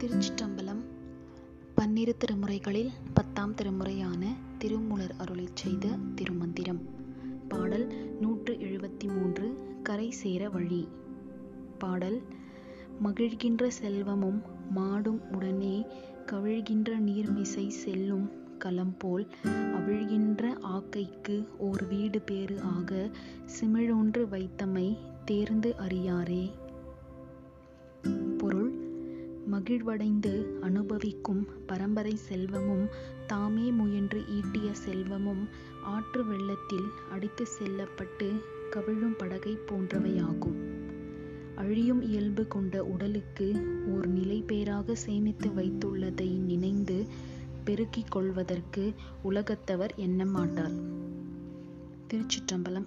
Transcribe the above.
திருச்சிற்றம்பலம் பன்னிரு திருமுறைகளில் பத்தாம் திருமுறையான திருமூலர் அருளை செய்த திருமந்திரம். பாடல் நூற்று எழுபத்தி மூன்று கரை சேர வழி. பாடல் மகிழ்கின்ற செல்வமும் மாடும் உடனே கவிழ்கின்ற நீர்மிசை செல்லும் களம்போல் அவிழ்கின்ற ஆக்கைக்கு ஓர் வீடு பேறு ஆக சிமிழொன்று வைத்தமை தேர்ந்து அறியாரே. மகிழ்வடைந்து அனுபவிக்கும் பரம்பரை செல்வமும் தாமே முயன்று ஈட்டிய செல்வமும் ஆற்று வெள்ளத்தில் அடித்து செல்லப்பட்டு கவிழும் படகை போன்றவையாகும். அழியும் இயல்பு கொண்ட உடலுக்கு ஓர் நிலைபேறாக சேமித்து வைத்துள்ளதை நினைந்து பெருக்கிக் கொள்வதற்கு உலகத்தவர் எண்ணமாட்டார். திருச்சிற்றம்பலம்